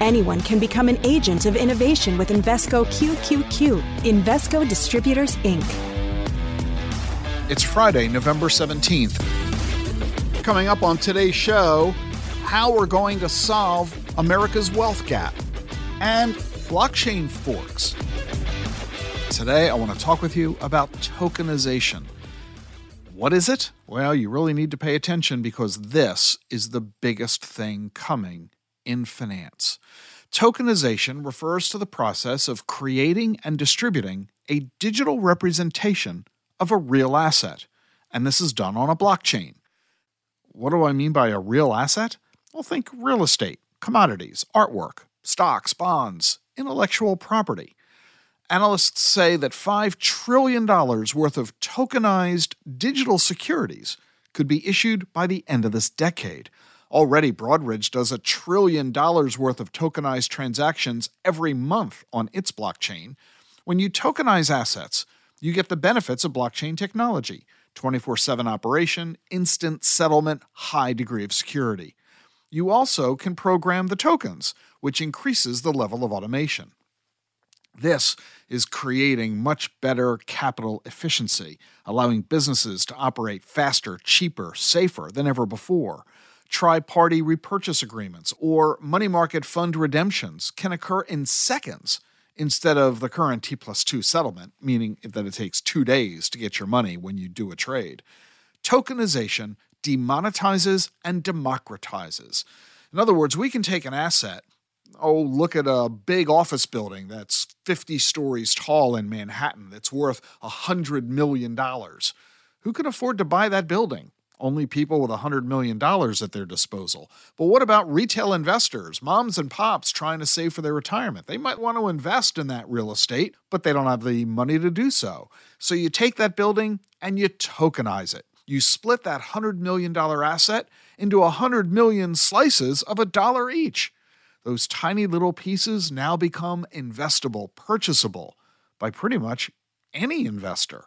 Anyone can become an agent of innovation with Invesco QQQ, Invesco Distributors, Inc. It's Friday, November 17th. Coming up on today's show, how we're going to solve America's wealth gap and blockchain forks. Today, I want to talk with you about tokenization. What is it? Well, you really need to pay attention because this is the biggest thing coming in finance. Tokenization refers to the process of creating and distributing a digital representation of a real asset, and this is done on a blockchain. What do I mean by a real asset? Well, think real estate, commodities, artwork, stocks, bonds, intellectual property. Analysts say that $5 trillion worth of tokenized digital securities could be issued by the end of this decade, Already, Broadridge does a trillion dollars worth of tokenized transactions every month on its blockchain. When you tokenize assets, you get the benefits of blockchain technology 24 7 operation, instant settlement, high degree of security. You also can program the tokens, which increases the level of automation. This is creating much better capital efficiency, allowing businesses to operate faster, cheaper, safer than ever before tri party repurchase agreements or money market fund redemptions can occur in seconds instead of the current T plus two settlement, meaning that it takes two days to get your money when you do a trade. Tokenization demonetizes and democratizes. In other words, we can take an asset. Oh, look at a big office building that's 50 stories tall in Manhattan that's worth $100 million. Who can afford to buy that building? Only people with $100 million at their disposal. But what about retail investors, moms and pops trying to save for their retirement? They might want to invest in that real estate, but they don't have the money to do so. So you take that building and you tokenize it. You split that $100 million asset into 100 million slices of a dollar each. Those tiny little pieces now become investable, purchasable by pretty much any investor.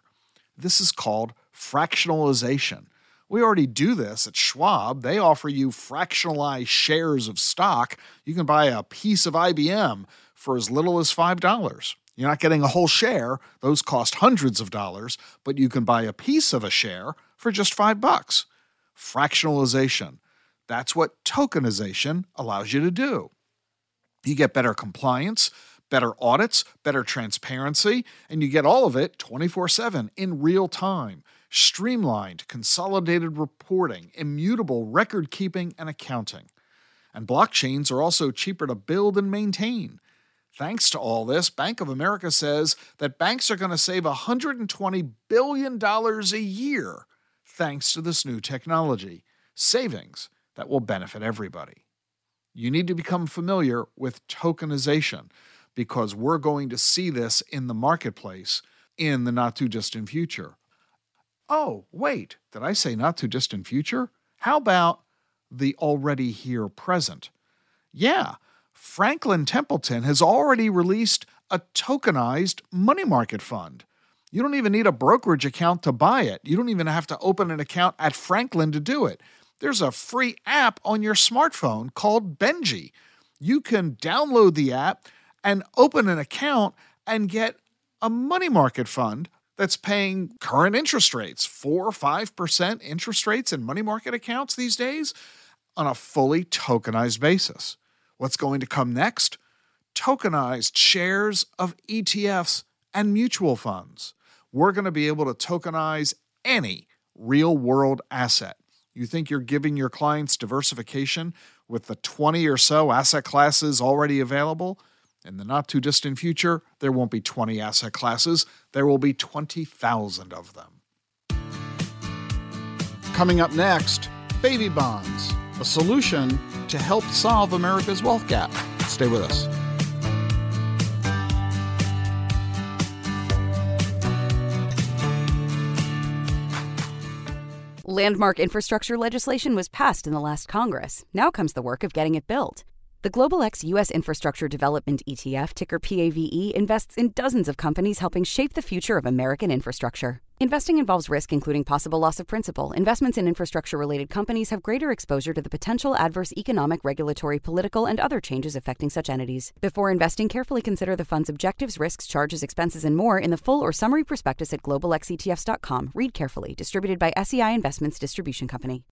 This is called fractionalization. We already do this at Schwab. They offer you fractionalized shares of stock. You can buy a piece of IBM for as little as $5. You're not getting a whole share, those cost hundreds of dollars, but you can buy a piece of a share for just 5 bucks. Fractionalization. That's what tokenization allows you to do. You get better compliance, better audits, better transparency, and you get all of it 24 7 in real time streamlined, consolidated reporting, immutable record keeping and accounting. And blockchains are also cheaper to build and maintain. Thanks to all this, Bank of America says that banks are going to save $120 billion a year thanks to this new technology. Savings that will benefit everybody. You need to become familiar with tokenization because we're going to see this in the marketplace in the not too distant future. Oh, wait, did I say not too distant future? How about the already here present? Yeah, Franklin Templeton has already released a tokenized money market fund. You don't even need a brokerage account to buy it. You don't even have to open an account at Franklin to do it. There's a free app on your smartphone called Benji. You can download the app and open an account and get a money market fund that's paying current interest rates, 4 or 5% interest rates in money market accounts these days on a fully tokenized basis. What's going to come next? Tokenized shares of ETFs and mutual funds. We're going to be able to tokenize any real world asset. You think you're giving your clients diversification with the 20 or so asset classes already available? In the not too distant future, there won't be 20 asset classes, there will be 20,000 of them. Coming up next, baby bonds, a solution to help solve America's wealth gap. Stay with us. Landmark infrastructure legislation was passed in the last Congress. Now comes the work of getting it built. The Global X U.S. Infrastructure Development ETF, ticker PAVE, invests in dozens of companies helping shape the future of American infrastructure. Investing involves risk, including possible loss of principal. Investments in infrastructure related companies have greater exposure to the potential adverse economic, regulatory, political, and other changes affecting such entities. Before investing, carefully consider the fund's objectives, risks, charges, expenses, and more in the full or summary prospectus at globalxetfs.com. Read carefully. Distributed by SEI Investments Distribution Company.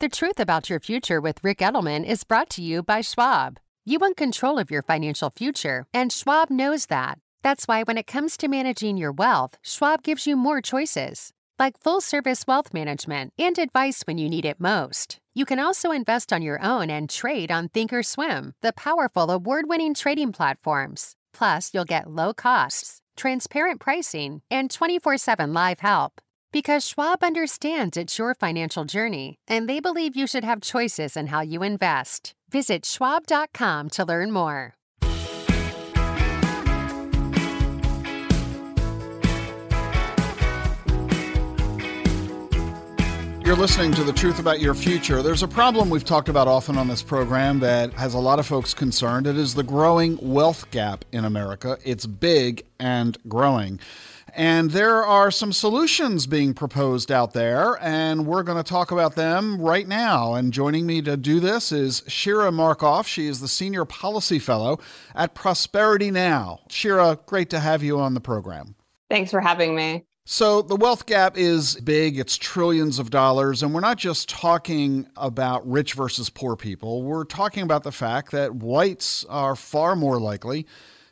The truth about your future with Ric Edelman is brought to you by Schwab. You want control of your financial future, and Schwab knows that. That's why when it comes to managing your wealth, Schwab gives you more choices, like full service wealth management and advice when you need it most. You can also invest on your own and trade on Thinkorswim, the powerful award winning trading platforms. Plus, you'll get low costs, transparent pricing, and 24 7 live help. Because Schwab understands it's your financial journey, and they believe you should have choices in how you invest. Visit schwab.com to learn more. You're listening to The Truth About Your Future. There's a problem we've talked about often on this program that has a lot of folks concerned. It is the growing wealth gap in America. It's big and growing. And there are some solutions being proposed out there, and we're going to talk about them right now. And joining me to do this is Shira Markoff. She is the Senior Policy Fellow at Prosperity Now. Shira, great to have you on the program. Thanks for having me. So, the wealth gap is big, it's trillions of dollars, and we're not just talking about rich versus poor people. We're talking about the fact that whites are far more likely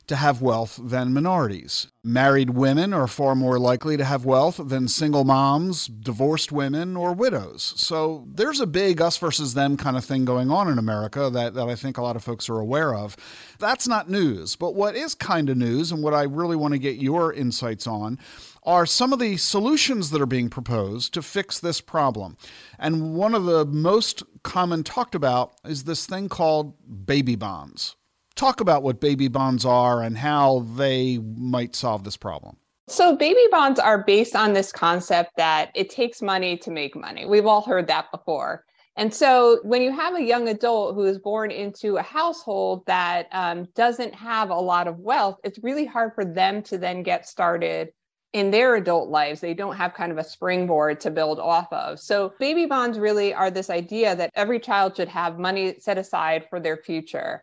to have wealth than minorities. Married women are far more likely to have wealth than single moms, divorced women, or widows. So there's a big us versus them kind of thing going on in America that, that I think a lot of folks are aware of. That's not news. But what is kind of news, and what I really want to get your insights on, are some of the solutions that are being proposed to fix this problem. And one of the most common talked about is this thing called baby bonds talk about what baby bonds are and how they might solve this problem. So, baby bonds are based on this concept that it takes money to make money. We've all heard that before. And so, when you have a young adult who is born into a household that um, doesn't have a lot of wealth, it's really hard for them to then get started in their adult lives. They don't have kind of a springboard to build off of. So, baby bonds really are this idea that every child should have money set aside for their future.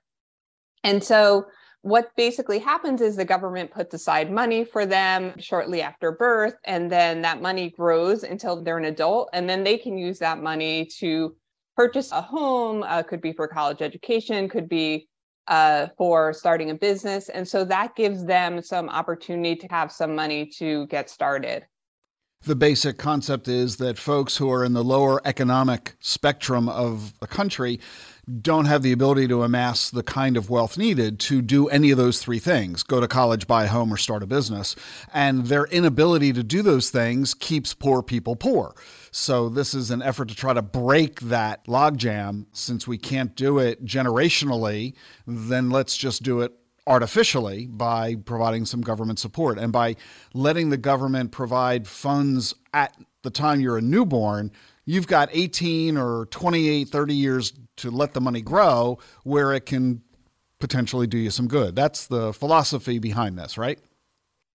And so what basically happens is the government puts aside money for them shortly after birth, and then that money grows until they're an adult, and then they can use that money to purchase a home, uh, could be for college education, could be uh, for starting a business. And so that gives them some opportunity to have some money to get started. The basic concept is that folks who are in the lower economic spectrum of the country don't have the ability to amass the kind of wealth needed to do any of those three things go to college, buy a home, or start a business. And their inability to do those things keeps poor people poor. So, this is an effort to try to break that logjam. Since we can't do it generationally, then let's just do it artificially by providing some government support and by letting the government provide funds at the time you're a newborn you've got 18 or 28, 30 years to let the money grow where it can potentially do you some good. That's the philosophy behind this, right?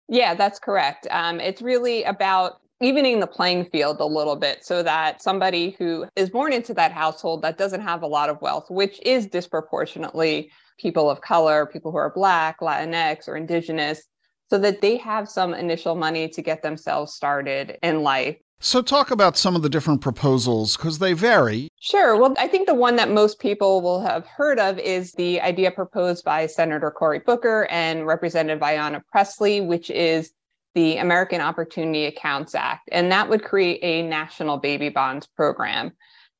Yeah, that's correct. Um, it's really about evening the playing field a little bit so that somebody who is born into that household that doesn't have a lot of wealth, which is disproportionately people of color, people who are Black, Latinx, or Indigenous, so that they have some initial money to get themselves started in life. So, talk about some of the different proposals because they vary. Sure. Well, I think the one that most people will have heard of is the idea proposed by Senator Cory Booker and Representative Ayanna Pressley, which is the American Opportunity Accounts Act. And that would create a national baby bonds program.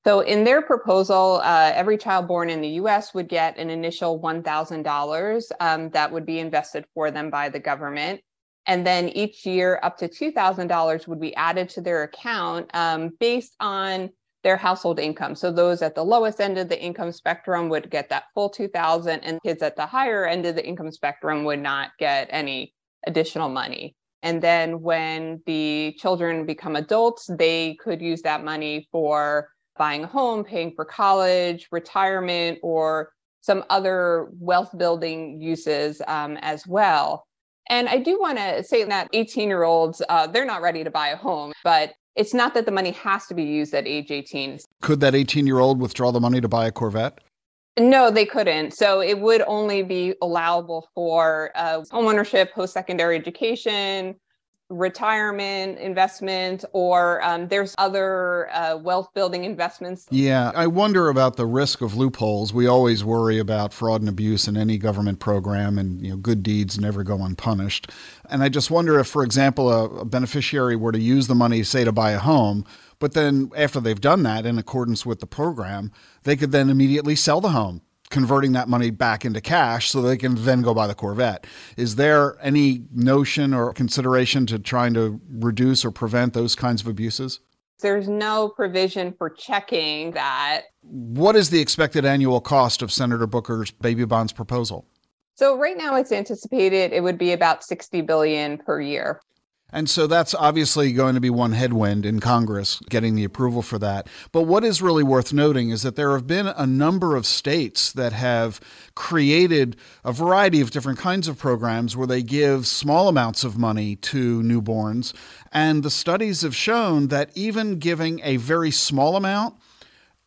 So, in their proposal, uh, every child born in the US would get an initial $1,000 um, that would be invested for them by the government. And then each year, up to $2,000 would be added to their account um, based on their household income. So those at the lowest end of the income spectrum would get that full 2000 and kids at the higher end of the income spectrum would not get any additional money. And then when the children become adults, they could use that money for buying a home, paying for college, retirement, or some other wealth building uses um, as well. And I do want to say that 18 year olds, uh, they're not ready to buy a home, but it's not that the money has to be used at age 18. Could that 18 year old withdraw the money to buy a Corvette? No, they couldn't. So it would only be allowable for uh, homeownership, post secondary education, retirement investment or um, there's other uh, wealth building investments. Yeah, I wonder about the risk of loopholes. We always worry about fraud and abuse in any government program, and you know, good deeds never go unpunished. And I just wonder if, for example, a, a beneficiary were to use the money, say, to buy a home, but then after they've done that in accordance with the program, they could then immediately sell the home converting that money back into cash so they can then go buy the Corvette. Is there any notion or consideration to trying to reduce or prevent those kinds of abuses? There's no provision for checking that. What is the expected annual cost of Senator Booker's baby bonds proposal? So right now it's anticipated it would be about 60 billion per year. And so that's obviously going to be one headwind in Congress getting the approval for that. But what is really worth noting is that there have been a number of states that have created a variety of different kinds of programs where they give small amounts of money to newborns. And the studies have shown that even giving a very small amount,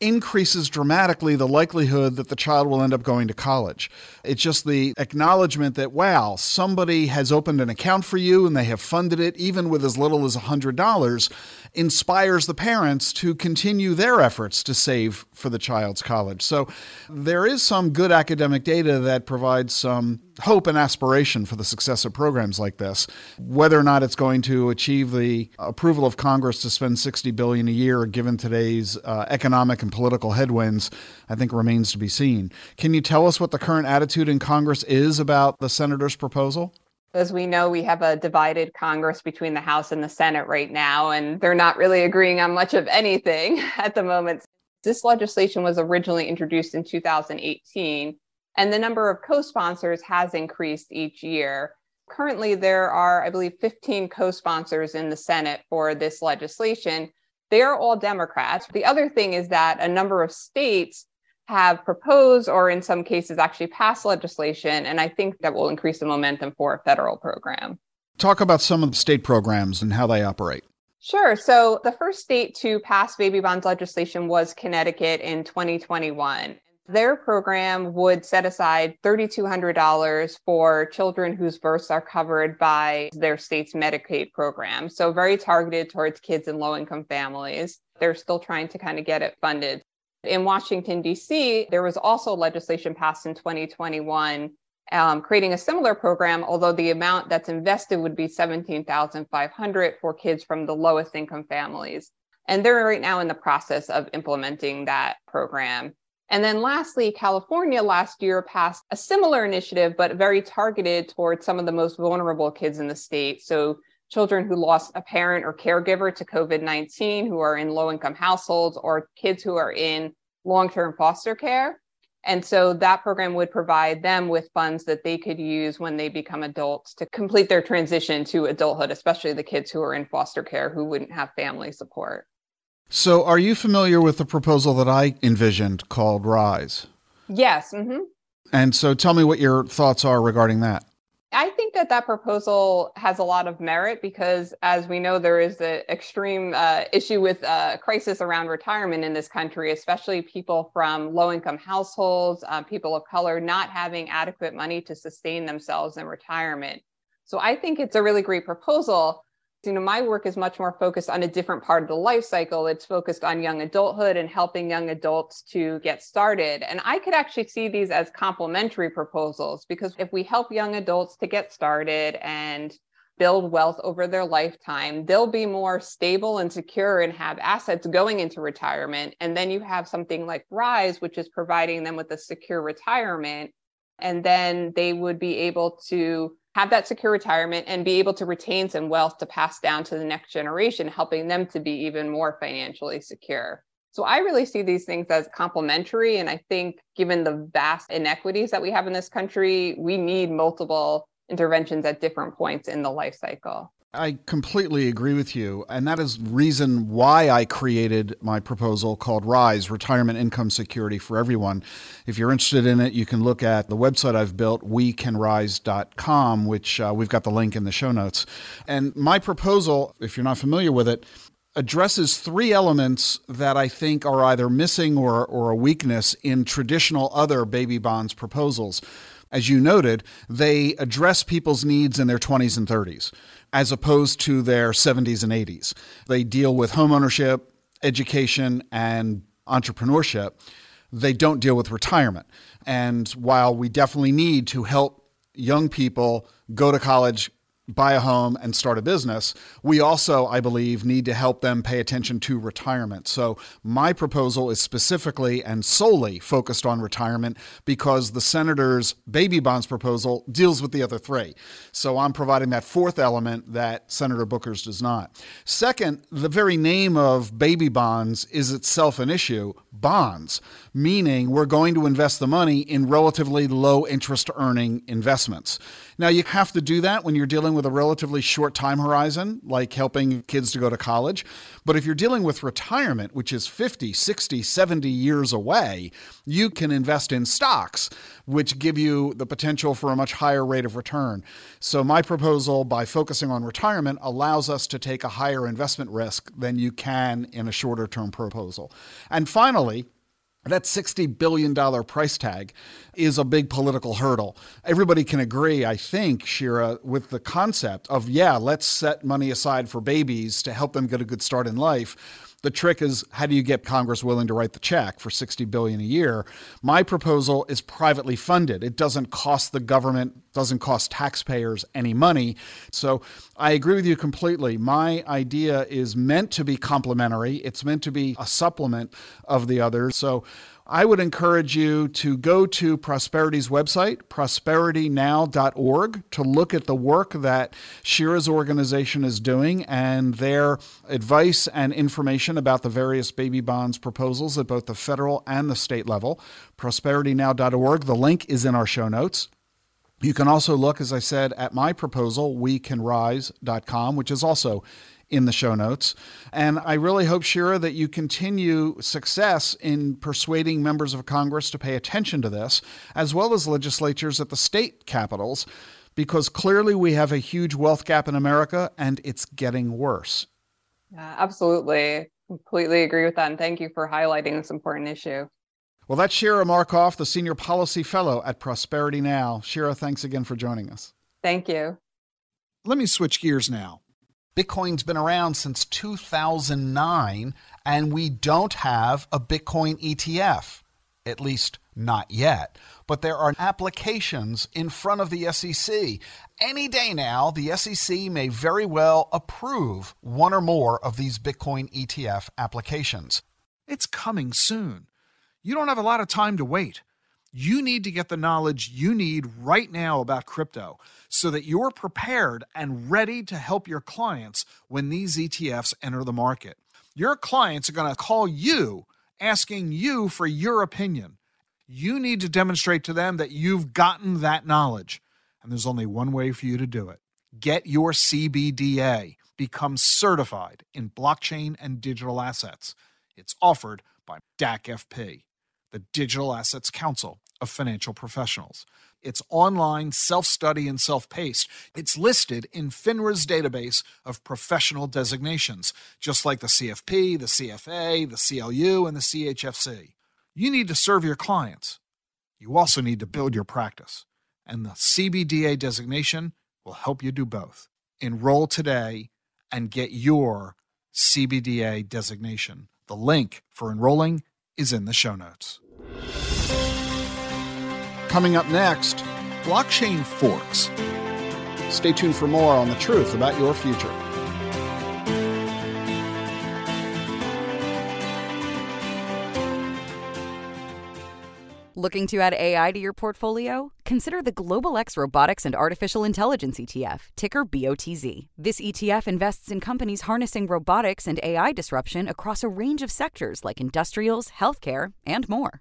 increases dramatically the likelihood that the child will end up going to college. It's just the acknowledgement that, wow, somebody has opened an account for you and they have funded it, even with as little as $100, inspires the parents to continue their efforts to save for the child's college. So there is some good academic data that provides some hope and aspiration for the success of programs like this. Whether or not it's going to achieve the approval of Congress to spend 60 billion a year given today's uh, economic and political headwinds, I think remains to be seen. Can you tell us what the current attitude in Congress is about the senator's proposal? As we know, we have a divided Congress between the House and the Senate right now, and they're not really agreeing on much of anything at the moment. This legislation was originally introduced in 2018, and the number of co sponsors has increased each year. Currently, there are, I believe, 15 co sponsors in the Senate for this legislation. They are all Democrats. The other thing is that a number of states have proposed or in some cases actually passed legislation. And I think that will increase the momentum for a federal program. Talk about some of the state programs and how they operate. Sure. So the first state to pass baby bonds legislation was Connecticut in 2021. Their program would set aside $3,200 for children whose births are covered by their state's Medicaid program. So, very targeted towards kids in low income families. They're still trying to kind of get it funded. In Washington, D.C., there was also legislation passed in 2021 um, creating a similar program, although the amount that's invested would be 17,500 for kids from the lowest income families. And they're right now in the process of implementing that program. And then lastly, California last year passed a similar initiative, but very targeted towards some of the most vulnerable kids in the state. So children who lost a parent or caregiver to COVID 19, who are in low income households, or kids who are in long term foster care. And so that program would provide them with funds that they could use when they become adults to complete their transition to adulthood, especially the kids who are in foster care who wouldn't have family support. So, are you familiar with the proposal that I envisioned called RISE? Yes. Mm-hmm. And so, tell me what your thoughts are regarding that. I think that that proposal has a lot of merit because, as we know, there is an extreme uh, issue with uh, crisis around retirement in this country, especially people from low income households, uh, people of color not having adequate money to sustain themselves in retirement. So I think it's a really great proposal you know my work is much more focused on a different part of the life cycle. It's focused on young adulthood and helping young adults to get started. And i could actually see these as complementary proposals because if we help young adults to get started and build wealth over their lifetime they'll be more stable and secure and have assets going into retirement. And then you have something like rise which is providing them with a secure retirement. And then they would be able to have that secure retirement and be able to retain some wealth to pass down to the next generation, helping them to be even more financially secure. So I really see these things as complementary. And I think given the vast inequities that we have in this country, we need multiple interventions at different points in the life cycle. I completely agree with you. And that is reason why I created my proposal called RISE, Retirement Income Security for Everyone. If you're interested in it, you can look at the website I've built, wecanrise.com, which uh, we've got the link in the show notes. And my proposal, if you're not familiar with it, addresses three elements that I think are either missing or, or a weakness in traditional other baby bonds proposals. As you noted, they address people's needs in their 20s and 30s as opposed to their 70s and 80s. They deal with homeownership, education, and entrepreneurship. They don't deal with retirement. And while we definitely need to help young people go to college, buy a home and start a business. We also, I believe, need to help them pay attention to retirement. So, my proposal is specifically and solely focused on retirement because the senator's baby bonds proposal deals with the other three. So, I'm providing that fourth element that Senator Booker's does not. Second, the very name of baby bonds is itself an issue bonds, meaning we're going to invest the money in relatively low interest earning investments. Now, you have to do that when you're dealing with a relatively short time horizon, like helping kids to go to college. But if you're dealing with retirement, which is 50, 60, 70 years away, you can invest in stocks, which give you the potential for a much higher rate of return. So, my proposal, by focusing on retirement, allows us to take a higher investment risk than you can in a shorter term proposal. And finally, that $60 billion price tag is a big political hurdle. Everybody can agree, I think, Shira, with the concept of, yeah, let's set money aside for babies to help them get a good start in life. The trick is how do you get Congress willing to write the check for 60 billion a year? My proposal is privately funded. It doesn't cost the government, doesn't cost taxpayers any money. So I agree with you completely. My idea is meant to be complementary. It's meant to be a supplement of the others. So I would encourage you to go to Prosperity's website, prosperitynow.org, to look at the work that Shira's organization is doing and their advice and information about the various baby bonds proposals at both the federal and the state level. Prosperitynow.org. The link is in our show notes. You can also look, as I said, at my proposal, wecanrise.com, which is also in the show notes. And I really hope, Shira, that you continue success in persuading members of Congress to pay attention to this, as well as legislatures at the state capitals, because clearly we have a huge wealth gap in America and it's getting worse. Yeah, absolutely. Completely agree with that. And thank you for highlighting this important issue. Well, that's Shira Markoff, the Senior Policy Fellow at Prosperity Now. Shira, thanks again for joining us. Thank you. Let me switch gears now. Bitcoin's been around since 2009, and we don't have a Bitcoin ETF, at least not yet. But there are applications in front of the SEC. Any day now, the SEC may very well approve one or more of these Bitcoin ETF applications. It's coming soon. You don't have a lot of time to wait. You need to get the knowledge you need right now about crypto so that you're prepared and ready to help your clients when these ETFs enter the market. Your clients are going to call you asking you for your opinion. You need to demonstrate to them that you've gotten that knowledge. And there's only one way for you to do it get your CBDA, become certified in blockchain and digital assets. It's offered by DACFP, the Digital Assets Council of financial professionals. It's online, self study, and self paced. It's listed in FINRA's database of professional designations, just like the CFP, the CFA, the CLU, and the CHFC. You need to serve your clients. You also need to build your practice, and the CBDA designation will help you do both. Enroll today and get your CBDA designation. The link for enrolling is in the show notes. Coming up next, blockchain forks. Stay tuned for more on the truth about your future. Looking to add AI to your portfolio? Consider the Global X Robotics and Artificial Intelligence ETF, ticker BOTZ. This ETF invests in companies harnessing robotics and AI disruption across a range of sectors like industrials, healthcare, and more.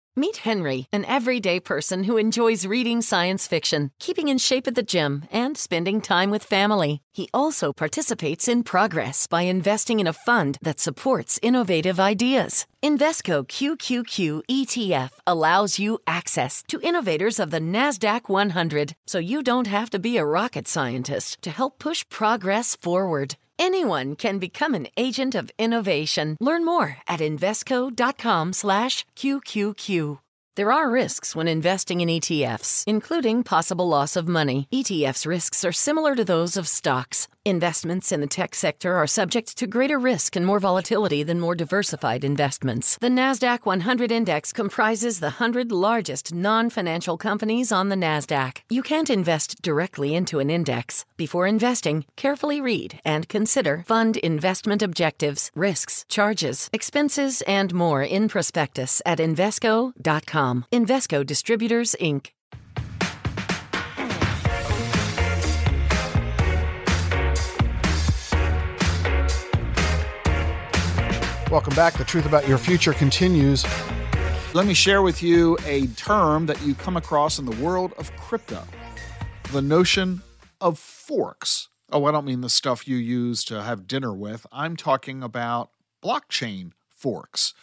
Meet Henry, an everyday person who enjoys reading science fiction, keeping in shape at the gym, and spending time with family. He also participates in progress by investing in a fund that supports innovative ideas. Invesco QQQ ETF allows you access to innovators of the NASDAQ 100, so you don't have to be a rocket scientist to help push progress forward. Anyone can become an agent of innovation. Learn more at invesco.com slash qqq There are risks when investing in ETFs, including possible loss of money. ETFs' risks are similar to those of stocks. Investments in the tech sector are subject to greater risk and more volatility than more diversified investments. The NASDAQ 100 Index comprises the 100 largest non financial companies on the NASDAQ. You can't invest directly into an index. Before investing, carefully read and consider fund investment objectives, risks, charges, expenses, and more in prospectus at Invesco.com. Invesco Distributors, Inc. Welcome back. The Truth About Your Future continues. Let me share with you a term that you come across in the world of crypto the notion of forks. Oh, I don't mean the stuff you use to have dinner with. I'm talking about blockchain forks.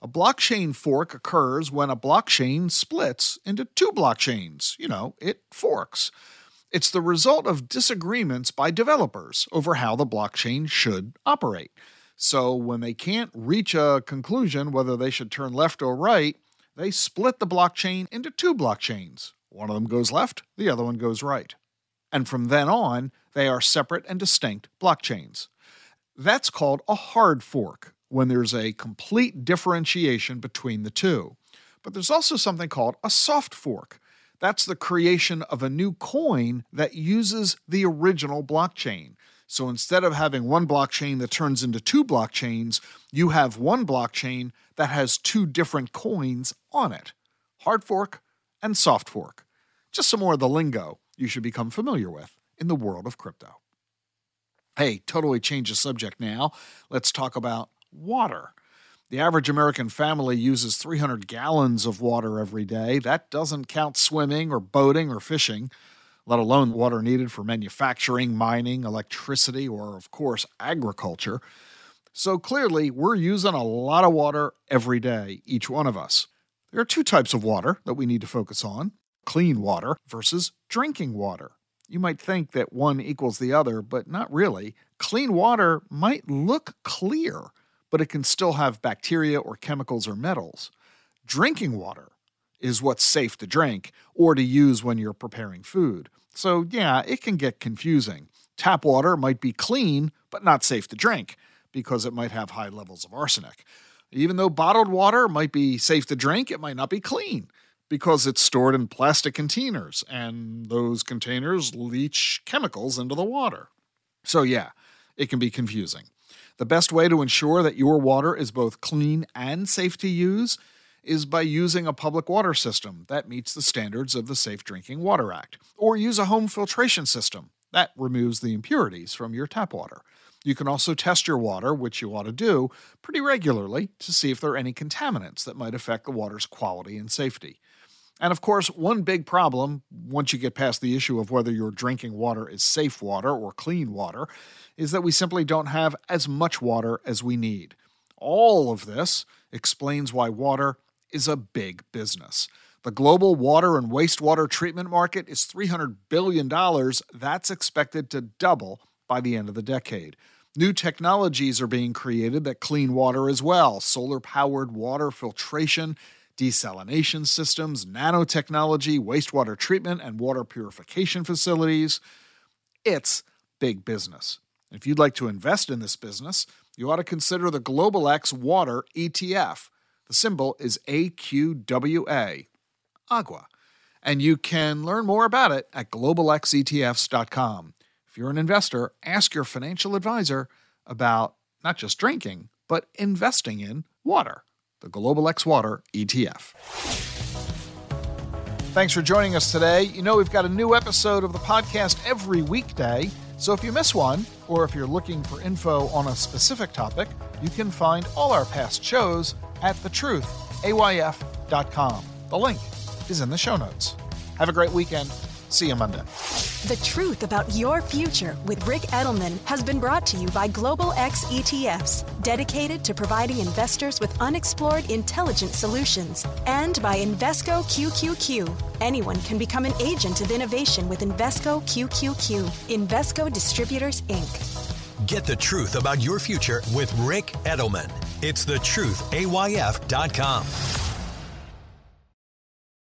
A blockchain fork occurs when a blockchain splits into two blockchains. You know, it forks. It's the result of disagreements by developers over how the blockchain should operate. So when they can't reach a conclusion whether they should turn left or right, they split the blockchain into two blockchains. One of them goes left, the other one goes right. And from then on, they are separate and distinct blockchains. That's called a hard fork when there's a complete differentiation between the two. But there's also something called a soft fork. That's the creation of a new coin that uses the original blockchain. So instead of having one blockchain that turns into two blockchains, you have one blockchain that has two different coins on it hard fork and soft fork. Just some more of the lingo you should become familiar with in the world of crypto. Hey, totally change the subject now. Let's talk about water. The average American family uses 300 gallons of water every day. That doesn't count swimming or boating or fishing let alone water needed for manufacturing, mining, electricity, or, of course, agriculture. So clearly, we're using a lot of water every day, each one of us. There are two types of water that we need to focus on clean water versus drinking water. You might think that one equals the other, but not really. Clean water might look clear, but it can still have bacteria or chemicals or metals. Drinking water is what's safe to drink or to use when you're preparing food. So, yeah, it can get confusing. Tap water might be clean, but not safe to drink because it might have high levels of arsenic. Even though bottled water might be safe to drink, it might not be clean because it's stored in plastic containers and those containers leach chemicals into the water. So, yeah, it can be confusing. The best way to ensure that your water is both clean and safe to use is by using a public water system that meets the standards of the Safe Drinking Water Act, or use a home filtration system that removes the impurities from your tap water. You can also test your water, which you ought to do pretty regularly, to see if there are any contaminants that might affect the water's quality and safety. And of course, one big problem, once you get past the issue of whether your drinking water is safe water or clean water, is that we simply don't have as much water as we need. All of this explains why water is a big business. The global water and wastewater treatment market is $300 billion. That's expected to double by the end of the decade. New technologies are being created that clean water as well solar powered water filtration, desalination systems, nanotechnology, wastewater treatment, and water purification facilities. It's big business. If you'd like to invest in this business, you ought to consider the Global X Water ETF. The symbol is AQWA, Agua. And you can learn more about it at globalxetfs.com. If you're an investor, ask your financial advisor about not just drinking, but investing in water, the Global X Water ETF. Thanks for joining us today. You know, we've got a new episode of the podcast every weekday. So if you miss one, or if you're looking for info on a specific topic, you can find all our past shows at thetruthayf.com. The link is in the show notes. Have a great weekend. See you Monday. The Truth About Your Future with Ric Edelman has been brought to you by Global X ETFs, dedicated to providing investors with unexplored intelligent solutions, and by Invesco QQQ. Anyone can become an agent of innovation with Invesco QQQ. Invesco Distributors, Inc. Get the truth about your future with Ric Edelman. It's thetruthayf.com.